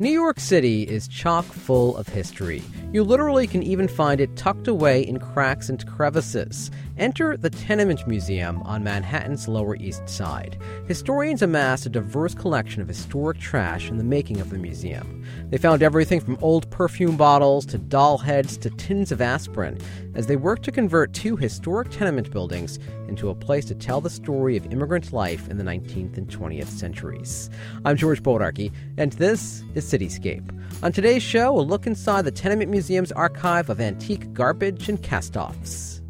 New York City is chock full of history. You literally can even find it tucked away in cracks and crevices. Enter the Tenement Museum on Manhattan's Lower East Side. Historians amassed a diverse collection of historic trash in the making of the museum. They found everything from old perfume bottles to doll heads to tins of aspirin as they worked to convert two historic tenement buildings into a place to tell the story of immigrant life in the 19th and 20th centuries. I'm George Bodarky, and this is Cityscape. On today's show, a look inside the Tenement Museum's archive of antique garbage and castoffs.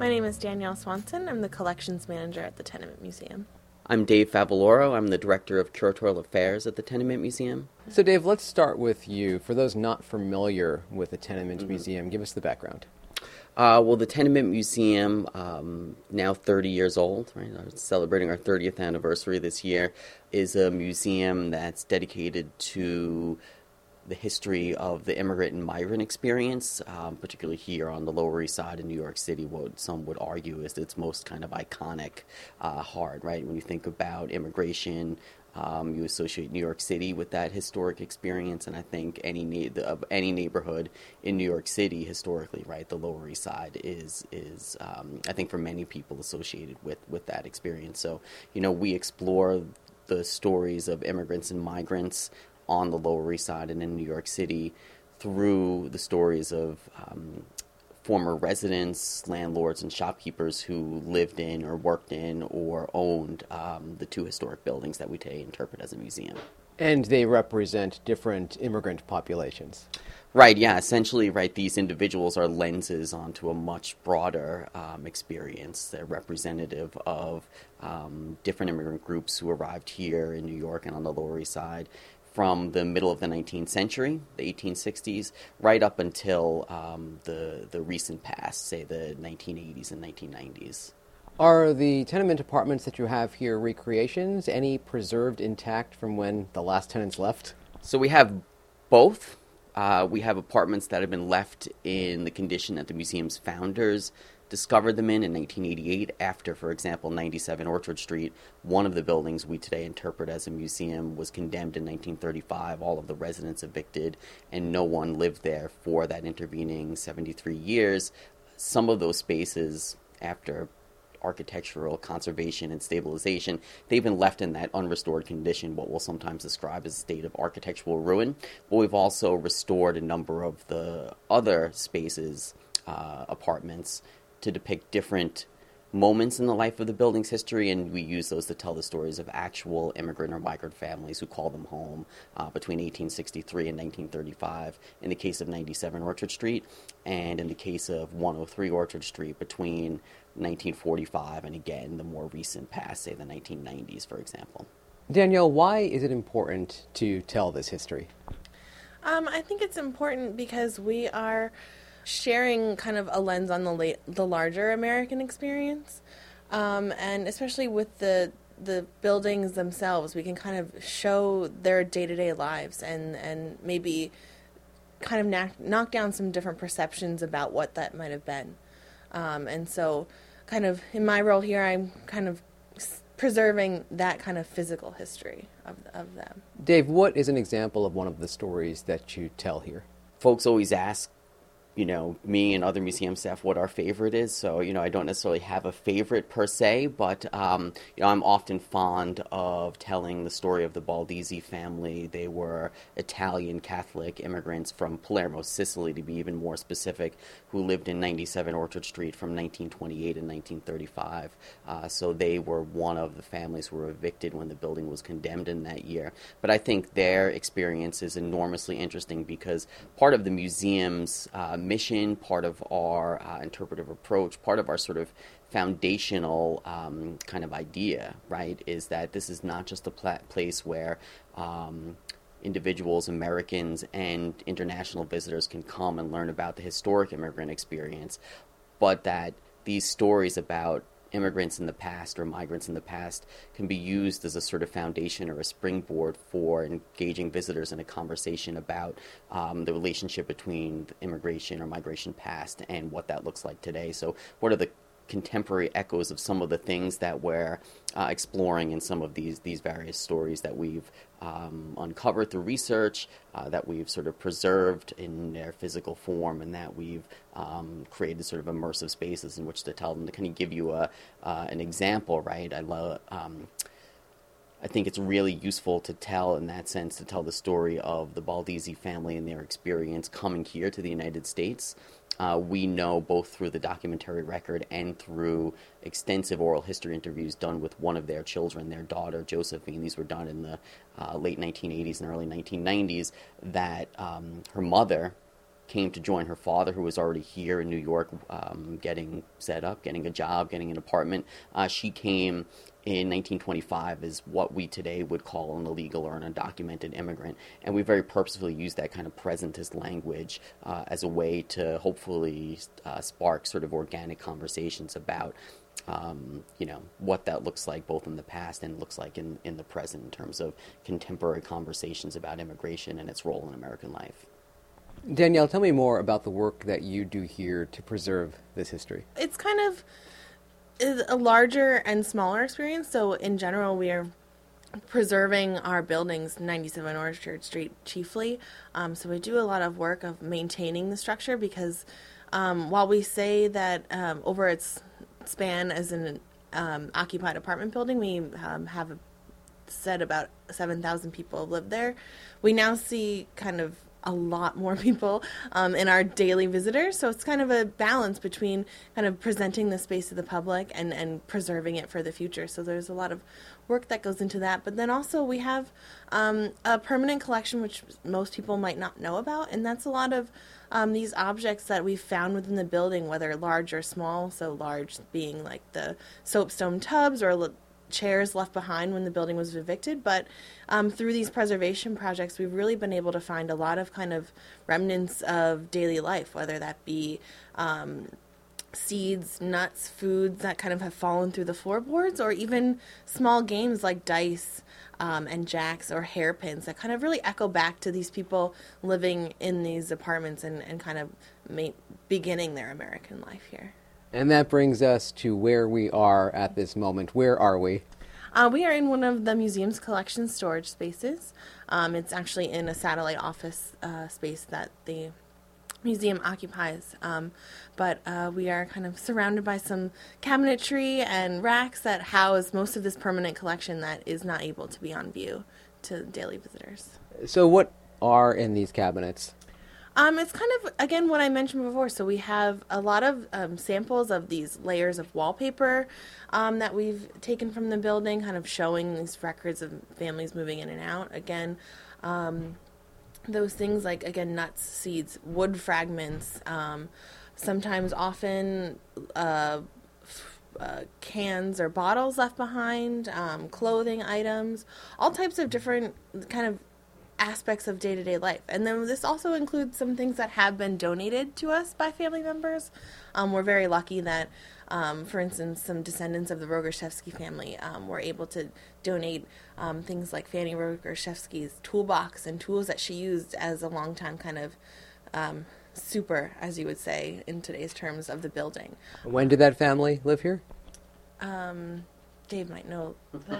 My name is Danielle Swanson. I'm the collections manager at the Tenement Museum. I'm Dave Favaloro. I'm the director of curatorial affairs at the Tenement Museum. So, Dave, let's start with you. For those not familiar with the Tenement mm-hmm. Museum, give us the background. Uh, well, the Tenement Museum, um, now 30 years old, right? celebrating our 30th anniversary this year, is a museum that's dedicated to the history of the immigrant and migrant experience, um, particularly here on the Lower East Side in New York City, what some would argue is its most kind of iconic uh, heart, right? When you think about immigration, um, you associate New York City with that historic experience, and I think any of any neighborhood in New York City historically, right, the Lower East Side is is um, I think for many people associated with with that experience. So you know we explore the stories of immigrants and migrants on the Lower East Side and in New York City through the stories of um, former residents, landlords, and shopkeepers who lived in or worked in or owned um, the two historic buildings that we today interpret as a museum. And they represent different immigrant populations. Right, yeah. Essentially, right, these individuals are lenses onto a much broader um, experience. They're representative of um, different immigrant groups who arrived here in New York and on the Lower East Side from the middle of the 19th century, the 1860s, right up until um, the, the recent past, say the 1980s and 1990s. Are the tenement apartments that you have here recreations? Any preserved intact from when the last tenants left? So we have both. Uh, we have apartments that have been left in the condition that the museum's founders discovered them in in 1988 after, for example, 97 Orchard Street, one of the buildings we today interpret as a museum, was condemned in 1935. All of the residents evicted, and no one lived there for that intervening 73 years. Some of those spaces, after architectural conservation and stabilization, they've been left in that unrestored condition, what we'll sometimes describe as a state of architectural ruin. But we've also restored a number of the other spaces, uh, apartments, to depict different moments in the life of the building's history, and we use those to tell the stories of actual immigrant or migrant families who called them home uh, between 1863 and 1935 in the case of 97 Orchard Street, and in the case of 103 Orchard Street between 1945 and again the more recent past, say the 1990s, for example. Danielle, why is it important to tell this history? Um, I think it's important because we are sharing kind of a lens on the late, the larger American experience, um, and especially with the the buildings themselves, we can kind of show their day to day lives and and maybe kind of knock, knock down some different perceptions about what that might have been. Um, and so, kind of in my role here, I'm kind of preserving that kind of physical history of, of them. Dave, what is an example of one of the stories that you tell here? Folks always ask you know, me and other museum staff what our favorite is. So, you know, I don't necessarily have a favorite per se, but, um, you know, I'm often fond of telling the story of the Baldizzi family. They were Italian Catholic immigrants from Palermo, Sicily, to be even more specific, who lived in 97 Orchard Street from 1928 to 1935. Uh, so they were one of the families who were evicted when the building was condemned in that year. But I think their experience is enormously interesting because part of the museum's uh, mission, part of our uh, interpretive approach, part of our sort of foundational um, kind of idea, right, is that this is not just a pla- place where um, individuals, Americans, and international visitors can come and learn about the historic immigrant experience, but that these stories about immigrants in the past or migrants in the past can be used as a sort of foundation or a springboard for engaging visitors in a conversation about um, the relationship between immigration or migration past and what that looks like today. So, what are the contemporary echoes of some of the things that we're uh, exploring in some of these these various stories that we've um, uncovered through research, uh, that we've sort of preserved in their physical form, and that we've um, created sort of immersive spaces in which to tell them to kind of give you a uh, an example, right? I love. Um, I think it's really useful to tell, in that sense, to tell the story of the Baldizzi family and their experience coming here to the United States uh, we know both through the documentary record and through extensive oral history interviews done with one of their children, their daughter Josephine. These were done in the uh, late 1980s and early 1990s. That um, her mother came to join her father, who was already here in New York, um, getting set up, getting a job, getting an apartment. Uh, she came in 1925 as what we today would call an illegal or an undocumented immigrant. And we very purposefully use that kind of presentist language uh, as a way to hopefully uh, spark sort of organic conversations about. Um, you know what that looks like both in the past and looks like in, in the present in terms of contemporary conversations about immigration and its role in American life. Danielle, tell me more about the work that you do here to preserve this history. It's kind of a larger and smaller experience. So in general, we are preserving our buildings 97 orchard street chiefly um, so we do a lot of work of maintaining the structure because um, while we say that um, over its span as an um, occupied apartment building we um, have said about 7000 people have lived there we now see kind of a lot more people um, in our daily visitors. So it's kind of a balance between kind of presenting the space to the public and, and preserving it for the future. So there's a lot of work that goes into that. But then also we have um, a permanent collection, which most people might not know about, and that's a lot of um, these objects that we've found within the building, whether large or small. So large being like the soapstone tubs or chairs left behind when the building was evicted. But um, through these preservation projects, we've really been able to find a lot of kind of remnants of daily life, whether that be um, seeds, nuts, foods that kind of have fallen through the floorboards, or even small games like dice. Um, and jacks or hairpins that kind of really echo back to these people living in these apartments and, and kind of ma- beginning their American life here. And that brings us to where we are at this moment. Where are we? Uh, we are in one of the museum's collection storage spaces. Um, it's actually in a satellite office uh, space that the museum occupies. Um, but uh, we are kind of surrounded by some cabinetry and racks that house most of this permanent collection that is not able to be on view to daily visitors. So, what are in these cabinets? Um, it's kind of again what I mentioned before. So we have a lot of um, samples of these layers of wallpaper um, that we've taken from the building, kind of showing these records of families moving in and out. Again, um, those things like again nuts, seeds, wood fragments. Um, sometimes, often. Uh, uh, cans or bottles left behind, um, clothing items, all types of different kind of aspects of day to day life. And then this also includes some things that have been donated to us by family members. Um, we're very lucky that, um, for instance, some descendants of the Rogarshevsky family um, were able to donate um, things like Fanny Rogarshevsky's toolbox and tools that she used as a long time kind of um, super, as you would say in today's terms, of the building. When did that family live here? Um, Dave might know.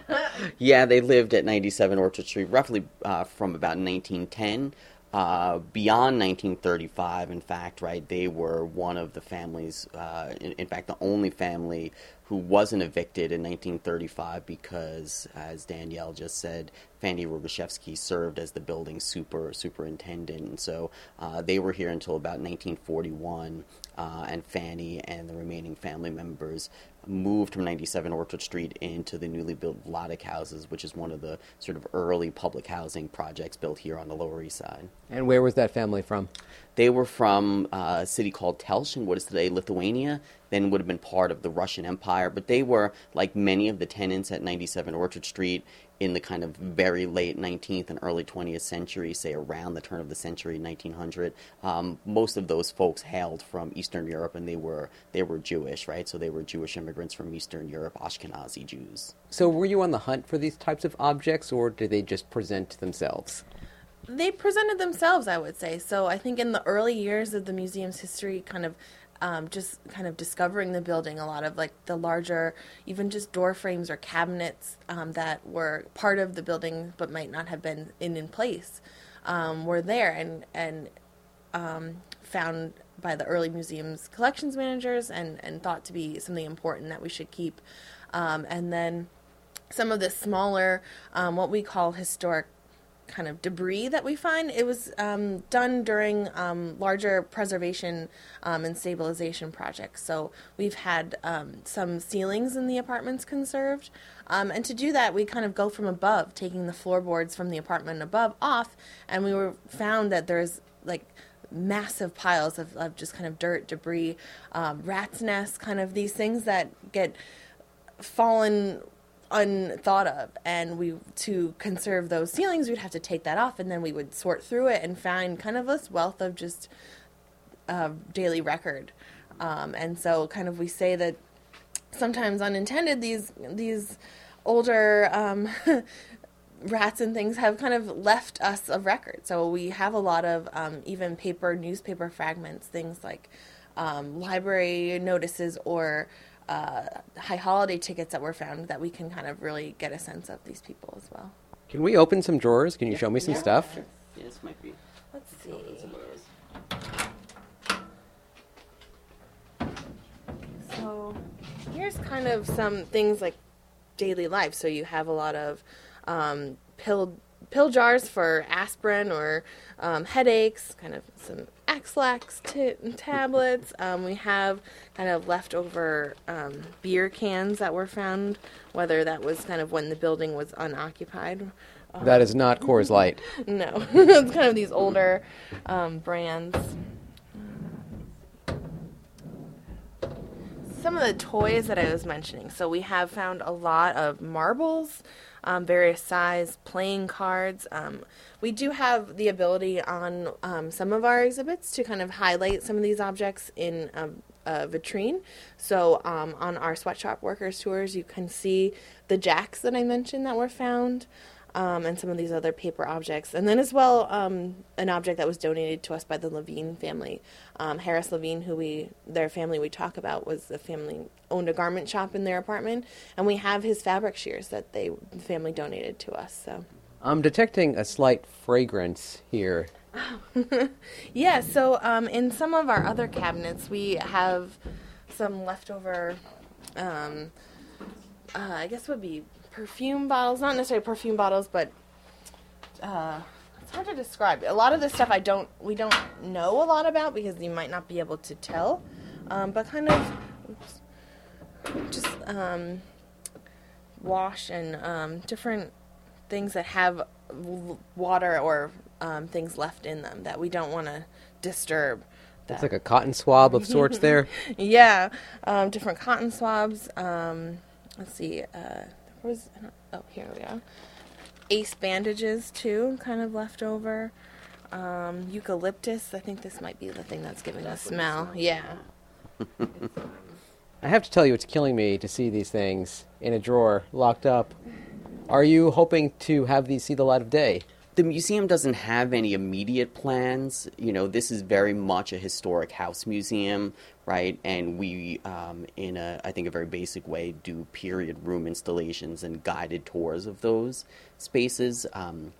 yeah, they lived at 97 Orchard Street roughly uh, from about 1910. Uh, beyond 1935, in fact, right, they were one of the families, uh, in, in, fact, the only family who wasn't evicted in 1935 because, as Danielle just said, Fanny Rogarshevsky served as the building super superintendent. And so uh, they were here until about 1941, uh, and Fanny and the remaining family members moved from 97 Orchard Street into the newly built Vladeck houses, which is one of the sort of early public housing projects built here on the Lower East Side. And where was that family from? They were from uh, a city called Telch in what is today Lithuania, then would have been part of the Russian Empire. But they were, like many of the tenants at 97 Orchard Street, in the kind of very late 19th and early 20th century, say around the turn of the century, 1900. Um, most of those folks hailed from Eastern Europe, and they were they were Jewish, right? So they were Jewish immigrants from Eastern Europe, Ashkenazi Jews. So were you on the hunt for these types of objects, or did they just present themselves? They presented themselves, I would say. So I think in the early years of the museum's history, kind of um, just kind of discovering the building. A lot of like the larger, even just door frames or cabinets um, that were part of the building but might not have been in in place um, were there and and um, found by the early museum's collections managers and and thought to be something important that we should keep. Um, and then some of the smaller, um, what we call historic kind of debris that we find. It was um, done during um, larger preservation um, and stabilization projects. So we've had um, some ceilings in the apartments conserved. Um, and to do that, we kind of go from above, taking the floorboards from the apartment above off, and we were found that there's like massive piles of, of just kind of dirt, debris, um, rats' nests, kind of these things that get fallen unthought of. And we to conserve those ceilings we'd have to take that off and then we would sort through it and find kind of this wealth of just uh, daily record. Um, and so kind of we say that sometimes unintended these these older um, rats and things have kind of left us a record. So we have a lot of um, even paper newspaper fragments things like um, library notices or uh, high holiday tickets that were found that we can kind of really get a sense of these people as well. Can we open some drawers? Can you show me some Yeah, stuff? sure. Yeah, this might be. Let's see. some of those. So here's kind of some things like daily life. So you have a lot of um, pill pill jars for aspirin or um, headaches, kind of some Ex-Lax t- tablets. Um, we have kind of leftover um, beer cans that were found, whether that was kind of when the building was unoccupied. That is not Coors Light. No, it's kind of these older um, brands. Some of the toys that I was mentioning. So we have found a lot of marbles, um, various size playing cards. Um, we do have the ability on um, some of our exhibits to kind of highlight some of these objects in a vitrine. So um, on our sweatshop workers tours, you can see the jacks that I mentioned that were found um, and some of these other paper objects. And then as well, um, an object that was donated to us by the Levine family. Um, Harris Levine, who we, their family we talk about, was the family owned a garment shop in their apartment, and we have his fabric shears that they the family donated to us. So. I'm detecting a slight fragrance here. Yeah, so um, in some of our other cabinets, we have some leftover, um, uh, I guess would be perfume bottles, not necessarily perfume bottles, but uh, it's hard to describe. A lot of this stuff I don't, we don't know a lot about because you might not be able to tell, um, but kind of oops, just um, wash and um, different things that have water or um, things left in them that we don't want to disturb. It's that- like a cotton swab of sorts there. yeah, um, different cotton swabs. Um, let's see. Uh, oh here we are. Ace bandages too, kind of left over. Um, eucalyptus. I think this might be the thing that's giving the smell. Yeah. I have to tell you, it's killing me to see these things in a drawer locked up. Are you hoping to have these see the light of day? The museum doesn't have any immediate plans. You know, this is very much a historic house museum, right? And we, um, in a, I think, a very basic way, do period room installations and guided tours of those spaces. Um,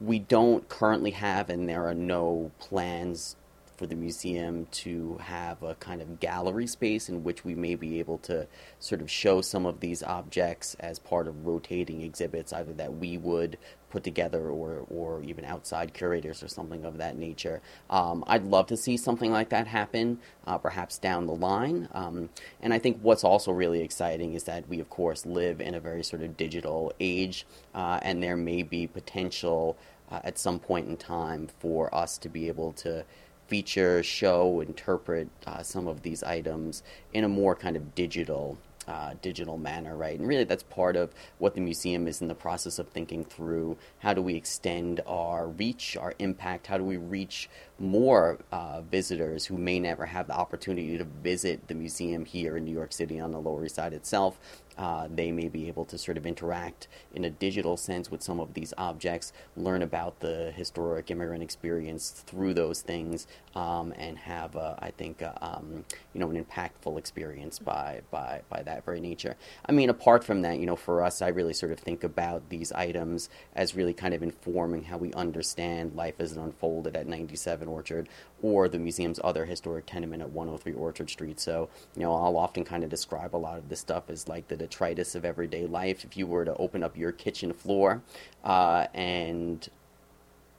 we don't currently have, and there are no plans for the museum to have a kind of gallery space in which we may be able to sort of show some of these objects as part of rotating exhibits, either that we would put together or, or even outside curators or something of that nature. Um, I'd love to see something like that happen, uh, perhaps down the line. Um, and I think what's also really exciting is that we, of course, live in a very sort of digital age, uh, and there may be potential uh, at some point in time for us to be able to feature, show, interpret uh, some of these items in a more kind of digital. Uh, digital manner, right? And really, that's part of what the museum is in the process of thinking through. How do we extend our reach, our impact? How do we reach more uh, visitors who may never have the opportunity to visit the museum here in New York City on the Lower East Side itself? Uh, they may be able to sort of interact in a digital sense with some of these objects, learn about the historic immigrant experience through those things, um, and have, uh, I think, uh, um, you know, an impactful experience by, by, by that very nature. I mean, apart from that, you know, for us, I really sort of think about these items as really kind of informing how we understand life as it unfolded at 97 Orchard or the museum's other historic tenement at 103 Orchard Street. So, you know, I'll often kind of describe a lot of this stuff as like the detritus of everyday life. If you were to open up your kitchen floor uh, and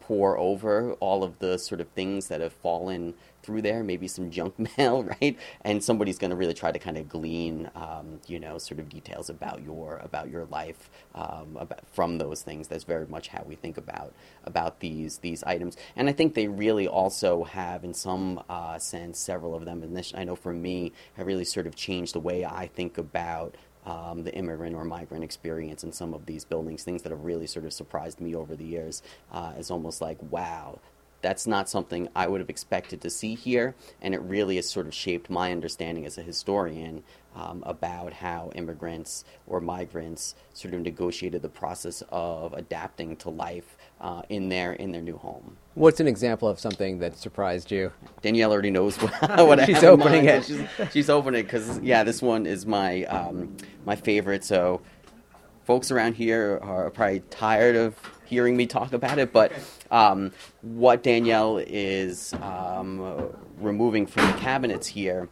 pour over all of the sort of things that have fallen through there, maybe some junk mail, right? And somebody's going to really try to kind of glean, um, you know, sort of details about your about your life um, about, from those things. That's very much how we think about about these these items. And I think they really also have, in some uh, sense, several of them. And this, I know for me, have really sort of changed the way I think about um, the immigrant or migrant experience in some of these buildings, things that have really sort of surprised me over the years, uh, is almost like, wow, that's not something I would have expected to see here, and it really has sort of shaped my understanding as a historian um, about how immigrants or migrants sort of negotiated the process of adapting to life uh, in their in their new home. What's an example of something that surprised you? Danielle already knows what, what she's opening mind. it. She's, she's opening it because yeah, this one is my um, my favorite. So folks around here are probably tired of hearing me talk about it, but um, what Danielle is um, removing from the cabinets here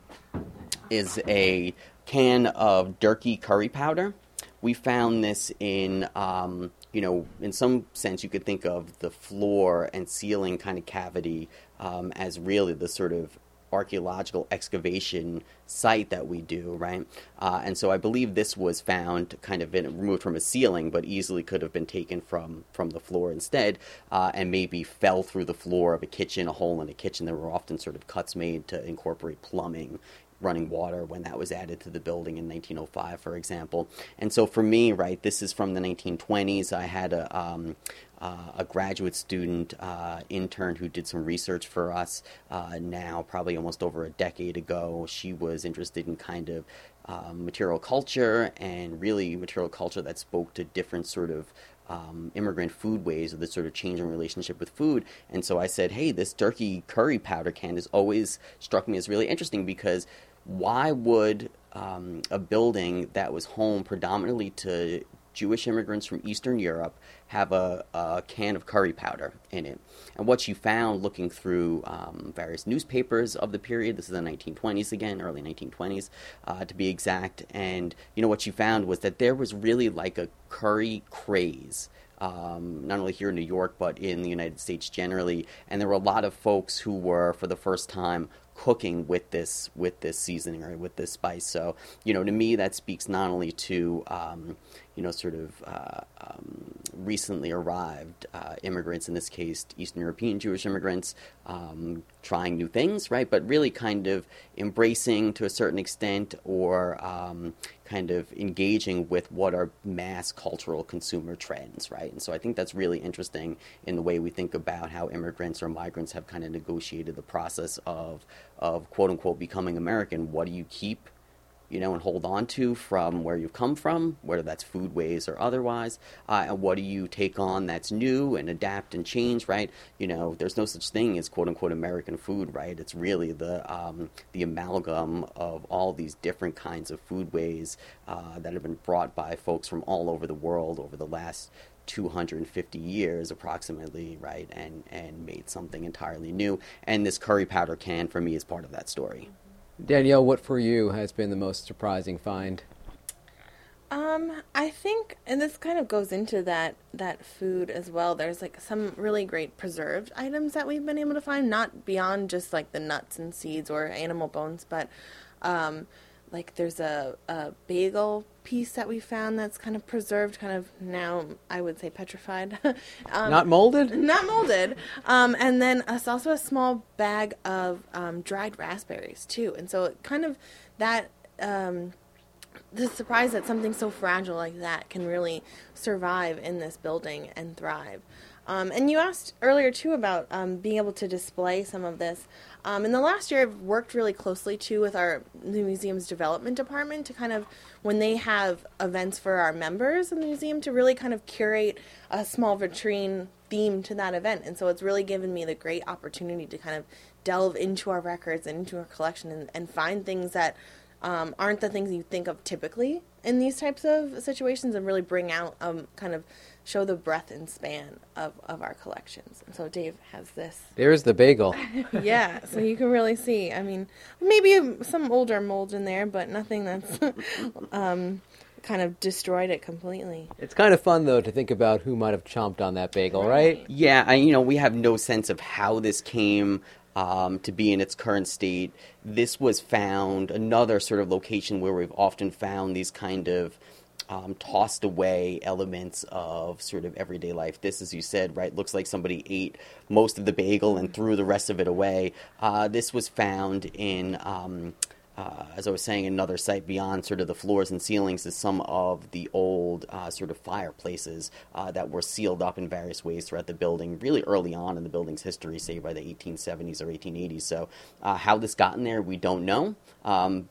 is a can of Durkee curry powder. We found this in, um, you know, in some sense, you could think of the floor and ceiling kind of cavity um, as really the sort of archaeological excavation site that we do, right? Uh, and so I believe this was found kind of removed from a ceiling, but easily could have been taken from from the floor instead, uh, and maybe fell through the floor of a kitchen, a hole in a kitchen. There were often sort of cuts made to incorporate plumbing running water when that was added to the building in 1905, for example. And so for me, right, this is from the 1920s. I had a um, uh, a graduate student uh, intern who did some research for us uh, now, probably almost over a decade ago. She was interested in kind of um, material culture and really material culture that spoke to different sort of um, immigrant foodways or the sort of changing relationship with food. And so I said, hey, this Durkee curry powder can has always struck me as really interesting because why would um, a building that was home predominantly to Jewish immigrants from Eastern Europe have a, a, can of curry powder in it. And what you found looking through um, various newspapers of the period, this is the 1920s again, early 1920s uh, to be exact, and you know what you found was that there was really like a curry craze. Um, not only here in New York, but in the United States generally. And there were a lot of folks who were, for the first time, cooking with this with this seasoning or with this spice. So you know, to me, that speaks not only to um, you know sort of uh, um, recently arrived uh, immigrants, in this case, Eastern European Jewish immigrants, um, trying new things, right? But really, kind of embracing to a certain extent, or um, kind of engaging with what are mass cultural consumer trends, right? And so I think that's really interesting in the way we think about how immigrants or migrants have kind of negotiated the process of of quote unquote becoming American. What do you keep? you know, and hold on to from where you've come from, whether that's foodways or otherwise, uh, and what do you take on that's new and adapt and change, right? You know, there's no such thing as quote unquote American food, right? It's really the um, the amalgam of all these different kinds of foodways uh, that have been brought by folks from all over the world over the last 250 years approximately, right, and and made something entirely new. And this curry powder can for me is part of that story. Danielle, what for you has been the most surprising find? Um, I think, and this kind of goes into that that food as well. There's like some really great preserved items that we've been able to find, not beyond just like the nuts and seeds or animal bones, but um, like there's a, a bagel piece that we found that's kind of preserved, kind of now I would say petrified. um, not molded. Not molded. Um, and then it's also a small bag of um, dried raspberries too, and so it kind of that um, the surprise that something so fragile like that can really survive in this building and thrive. Um, and you asked earlier too about um, being able to display some of this. Um, in the last year, I've worked really closely too with our the museum's development department to kind of when they have events for our members in the museum to really kind of curate a small vitrine theme to that event. And so it's really given me the great opportunity to kind of delve into our records and into our collection and, and find things that um, aren't the things you think of typically in these types of situations and really bring out um, kind of show the breadth and span of, of our collections. And so Dave has this. There's the bagel. yeah, so you can really see. I mean, maybe some older mold in there, but nothing that's um, kind of destroyed it completely. It's kind of fun though to think about who might have chomped on that bagel, right? right? Yeah, I, you know, we have no sense of how this came um, to be in its current state. This was found another sort of location where we've often found these kind of um, tossed away elements of sort of everyday life. This, as you said, right, looks like somebody ate most of the bagel and threw the rest of it away. Uh, this was found in. Um, uh, as I was saying, another site beyond sort of the floors and ceilings is some of the old uh, sort of fireplaces uh, that were sealed up in various ways throughout the building, really early on in the building's history, say by the 1870s or 1880s. So, uh, how this got in there, we don't know. Um,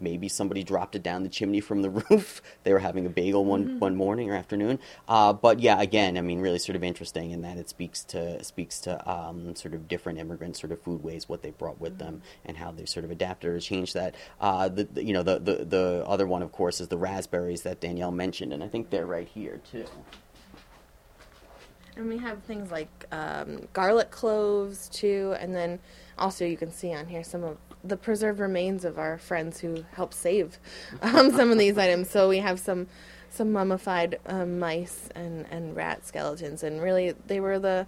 maybe somebody dropped it down the chimney from the roof. they were having a bagel one mm-hmm. one morning or afternoon. Uh, but yeah, again, I mean, really sort of interesting in that it speaks to speaks to um, sort of different immigrant sort of foodways, what they brought with mm-hmm. them, and how they sort of adapted or changed that. Uh, the, the, you know the, the the other one, of course, is the raspberries that Danielle mentioned, and I think they're right here too. And we have things like um, garlic cloves too, and then also you can see on here some of the preserved remains of our friends who helped save um, some of these items. So we have some some mummified um, mice and, and rat skeletons, and really they were the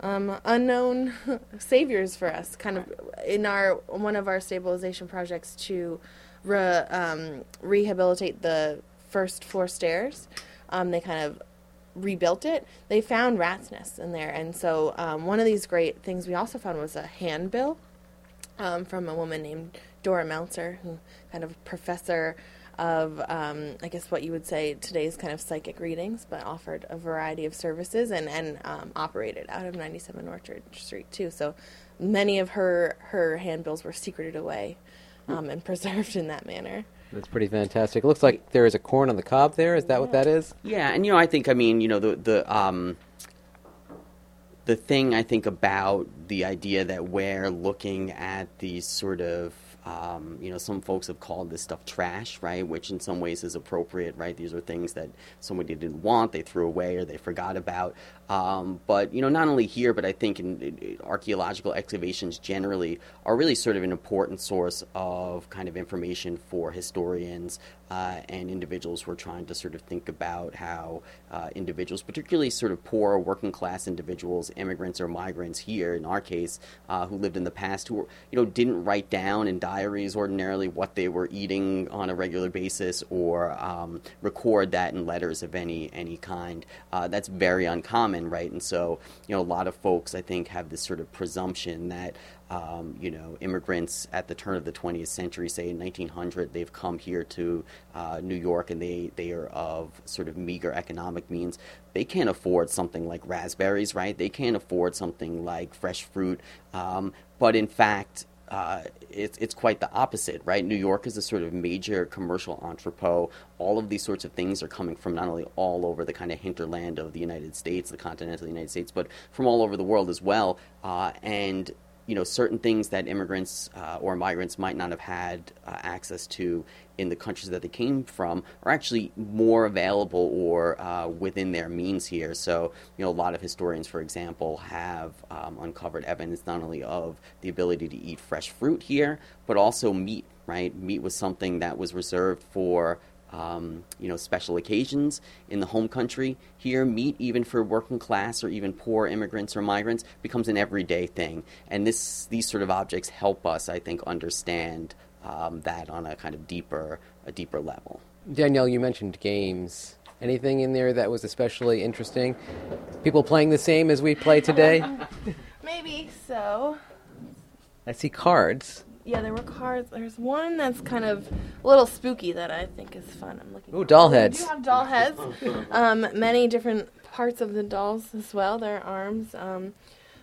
um, unknown saviors for us. Kind of in our one of our stabilization projects to re, um, rehabilitate the first floor stairs. Um, they kind of rebuilt it, they found rat's nests in there. And so, um, one of these great things we also found was a handbill um, from a woman named Dora Meltzer, who kind of professor of, um, I guess, what you would say today's kind of psychic readings, but offered a variety of services and and um, operated out of 97 Orchard Street too. So many of her her handbills were secreted away um, and preserved in that manner. That's pretty fantastic. It looks like there is a corn on the cob there. Is that yeah. what that is? Yeah, and you know, I think, I mean, you know, the the um, the thing I think about the idea that we're looking at these sort of um, you know, some folks have called this stuff trash, right? Which in some ways is appropriate, right? These are things that somebody didn't want, they threw away, or they forgot about. Um, but you know, not only here, but I think in, in, archaeological excavations generally are really sort of an important source of kind of information for historians uh, and individuals who are trying to sort of think about how uh, individuals, particularly sort of poor working class individuals, immigrants or migrants here, in our case, uh, who lived in the past, who were, you know didn't write down in diaries ordinarily what they were eating on a regular basis or um, record that in letters of any any kind. Uh, that's very uncommon right? And so, you know, a lot of folks, I think, have this sort of presumption that, um, you know, immigrants at the turn of the 20th century, say in 1900, they've come here to uh, New York and they, they are of sort of meager economic means. They can't afford something like raspberries, right? They can't afford something like fresh fruit. Um, but in fact, uh, it's it's quite the opposite, right? New York is a sort of major commercial entrepot. All of these sorts of things are coming from not only all over the kind of hinterland of the United States, the continental United States, but from all over the world as well. Uh, and you know certain things that immigrants uh, or migrants might not have had uh, access to in the countries that they came from are actually more available or uh, within their means here. So, you know, a lot of historians, for example, have um, uncovered evidence not only of the ability to eat fresh fruit here, but also meat. Right, meat was something that was reserved for um, you know, special occasions in the home country. Here, meat, even for working class or even poor immigrants or migrants, becomes an everyday thing. And this, these sort of objects help us, I think, understand um, that on a kind of deeper, a deeper level. Danielle, you mentioned games. Anything in there that was especially interesting? People playing the same as we play today? Maybe so. I see cards yeah, there were cards. There's one that's kind of a little spooky that I think is fun. I'm looking. Ooh, doll heads. We do have doll heads. um, many different parts of the dolls as well, their arms. Um,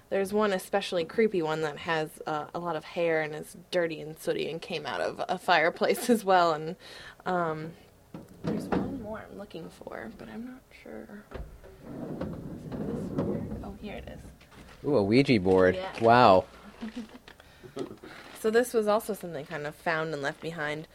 there's one especially creepy one that has uh, a lot of hair and is dirty and sooty and came out of a fireplace as well. And um, there's one more I'm looking for, but I'm not sure. Oh, here it is. Ooh, a Ouija board. Yeah. Wow. So this was also something kind of found and left behind.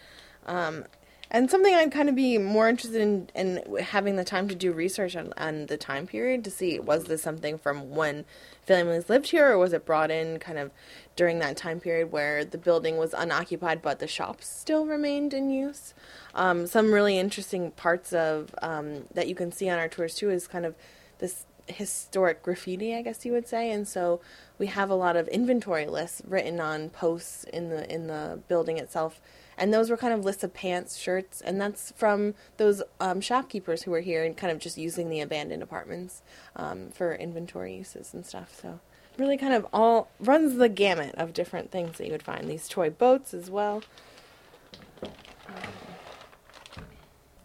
Um, and something I'd kind of be more interested in, in having the time to do research on, on the time period to see was this something from when families lived here or was it brought in kind of during that time period where the building was unoccupied but the shops still remained in use. Um, some really interesting parts of um, that you can see on our tours too is kind of this historic graffiti, I guess you would say, and so we have a lot of inventory lists written on posts in the in the building itself, and those were kind of lists of pants, shirts, and that's from those um, shopkeepers who were here and kind of just using the abandoned apartments um, for inventory uses and stuff. So really, kind of all runs the gamut of different things that you would find. These toy boats as well.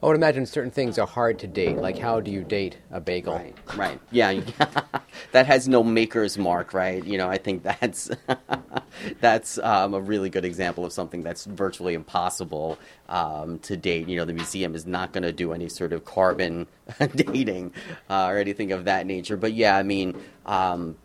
I would imagine certain things are hard to date. Like, how do you date a bagel? Right, right. Yeah, that has no maker's mark, right? You know, I think that's that's um, a really good example of something that's virtually impossible um, to date. You know, the museum is not going to do any sort of carbon dating uh, or anything of that nature. But yeah, I mean. Um,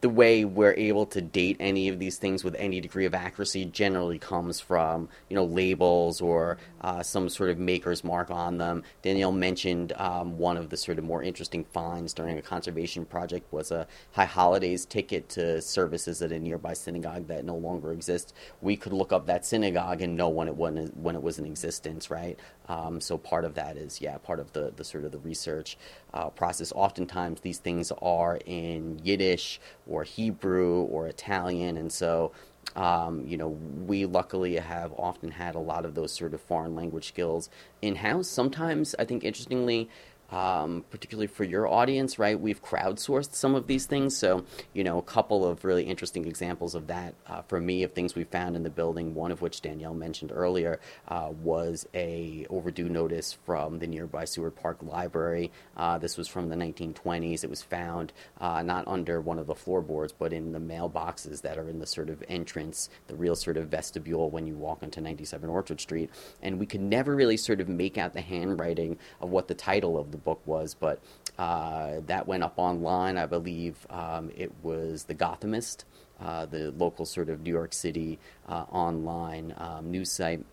the way we're able to date any of these things with any degree of accuracy generally comes from you know labels or uh, some sort of maker's mark on them. Danielle mentioned um, one of the sort of more interesting finds during a conservation project was a High Holidays ticket to services at a nearby synagogue that no longer exists. We could look up that synagogue and know when it it, when it was in existence, right? Um, so part of that is yeah, part of the the sort of the research uh, process. Oftentimes these things are in Yiddish or Hebrew or Italian, and so um, you know we luckily have often had a lot of those sort of foreign language skills in house. Sometimes I think interestingly um, particularly for your audience, right? We've crowdsourced some of these things. So, you know, a couple of really interesting examples of that uh, for me of things we found in the building. One of which Danielle mentioned earlier uh, was a overdue notice from the nearby Seward Park Library. Uh, this was from the 1920s. It was found uh, not under one of the floorboards, but in the mailboxes that are in the sort of entrance, the real sort of vestibule when you walk into 97 Orchard Street. And we could never really sort of make out the handwriting of what the title of the book was, but uh, that went up online. I believe um, it was The Gothamist, uh, the local sort of New York City uh, online um, news site,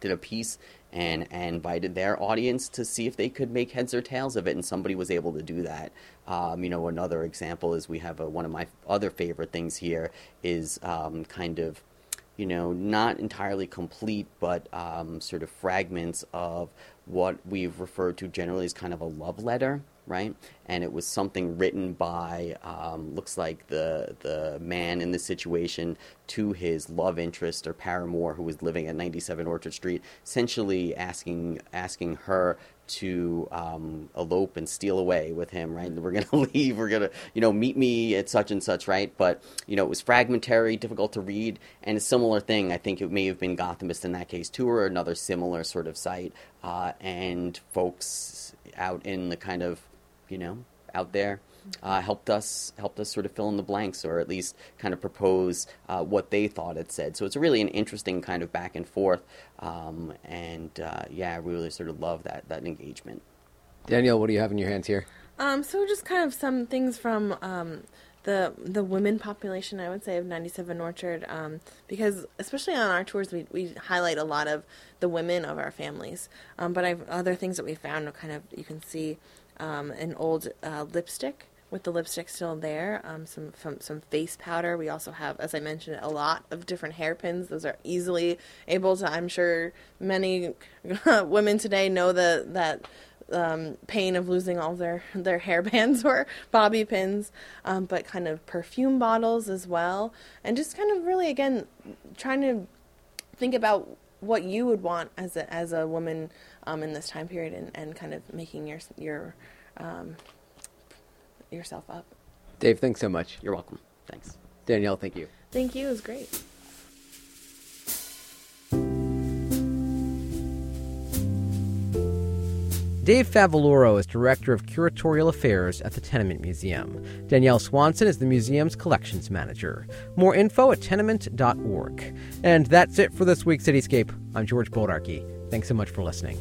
did a piece and, and, invited their audience to see if they could make heads or tails of it, and somebody was able to do that. Um, you know, another example is we have a, one of my other favorite things here is um, kind of you know, not entirely complete, but um, sort of fragments of what we've referred to generally as kind of a love letter, right? And it was something written by, um, looks like the the man in this situation to his love interest or paramour who was living at 97 Orchard Street, essentially asking asking her to um, elope and steal away with him, right? We're going to leave. We're going to, you know, meet me at such and such, right? But, you know, it was fragmentary, difficult to read, and a similar thing. I think it may have been Gothamist in that case, too, or another similar sort of site. Uh, and folks out in the kind of, you know, out there uh, helped us helped us sort of fill in the blanks or at least kind of propose uh, what they thought it said. So it's really an interesting kind of back and forth, um, and uh, yeah, I really sort of love that that engagement. Danielle, what do you have in your hands here? Um, so just kind of some things from um, the the women population, I would say, of 97 Orchard, um, because especially on our tours, we, we highlight a lot of the women of our families. Um, but I've other things that we found, kind of you can see um, an old uh, lipstick with the lipstick still there. Um, some, some some face powder. We also have, as I mentioned, a lot of different hairpins. Those are easily able to. I'm sure many women today know the that um, pain of losing all their their hairbands or bobby pins, um, but kind of perfume bottles as well, and just kind of really again trying to think about what you would want as a as a woman um, in this time period, and, and kind of making your your um, yourself up. Dave, thanks so much. You're welcome. Thanks. Danielle, thank you. Thank you. It was great. Dave Favaloro is Director of Curatorial Affairs at the Tenement Museum. Danielle Swanson is the museum's collections manager. More info at tenement.org. And that's it for this week's Cityscape. I'm George Bodarky. Thanks so much for listening.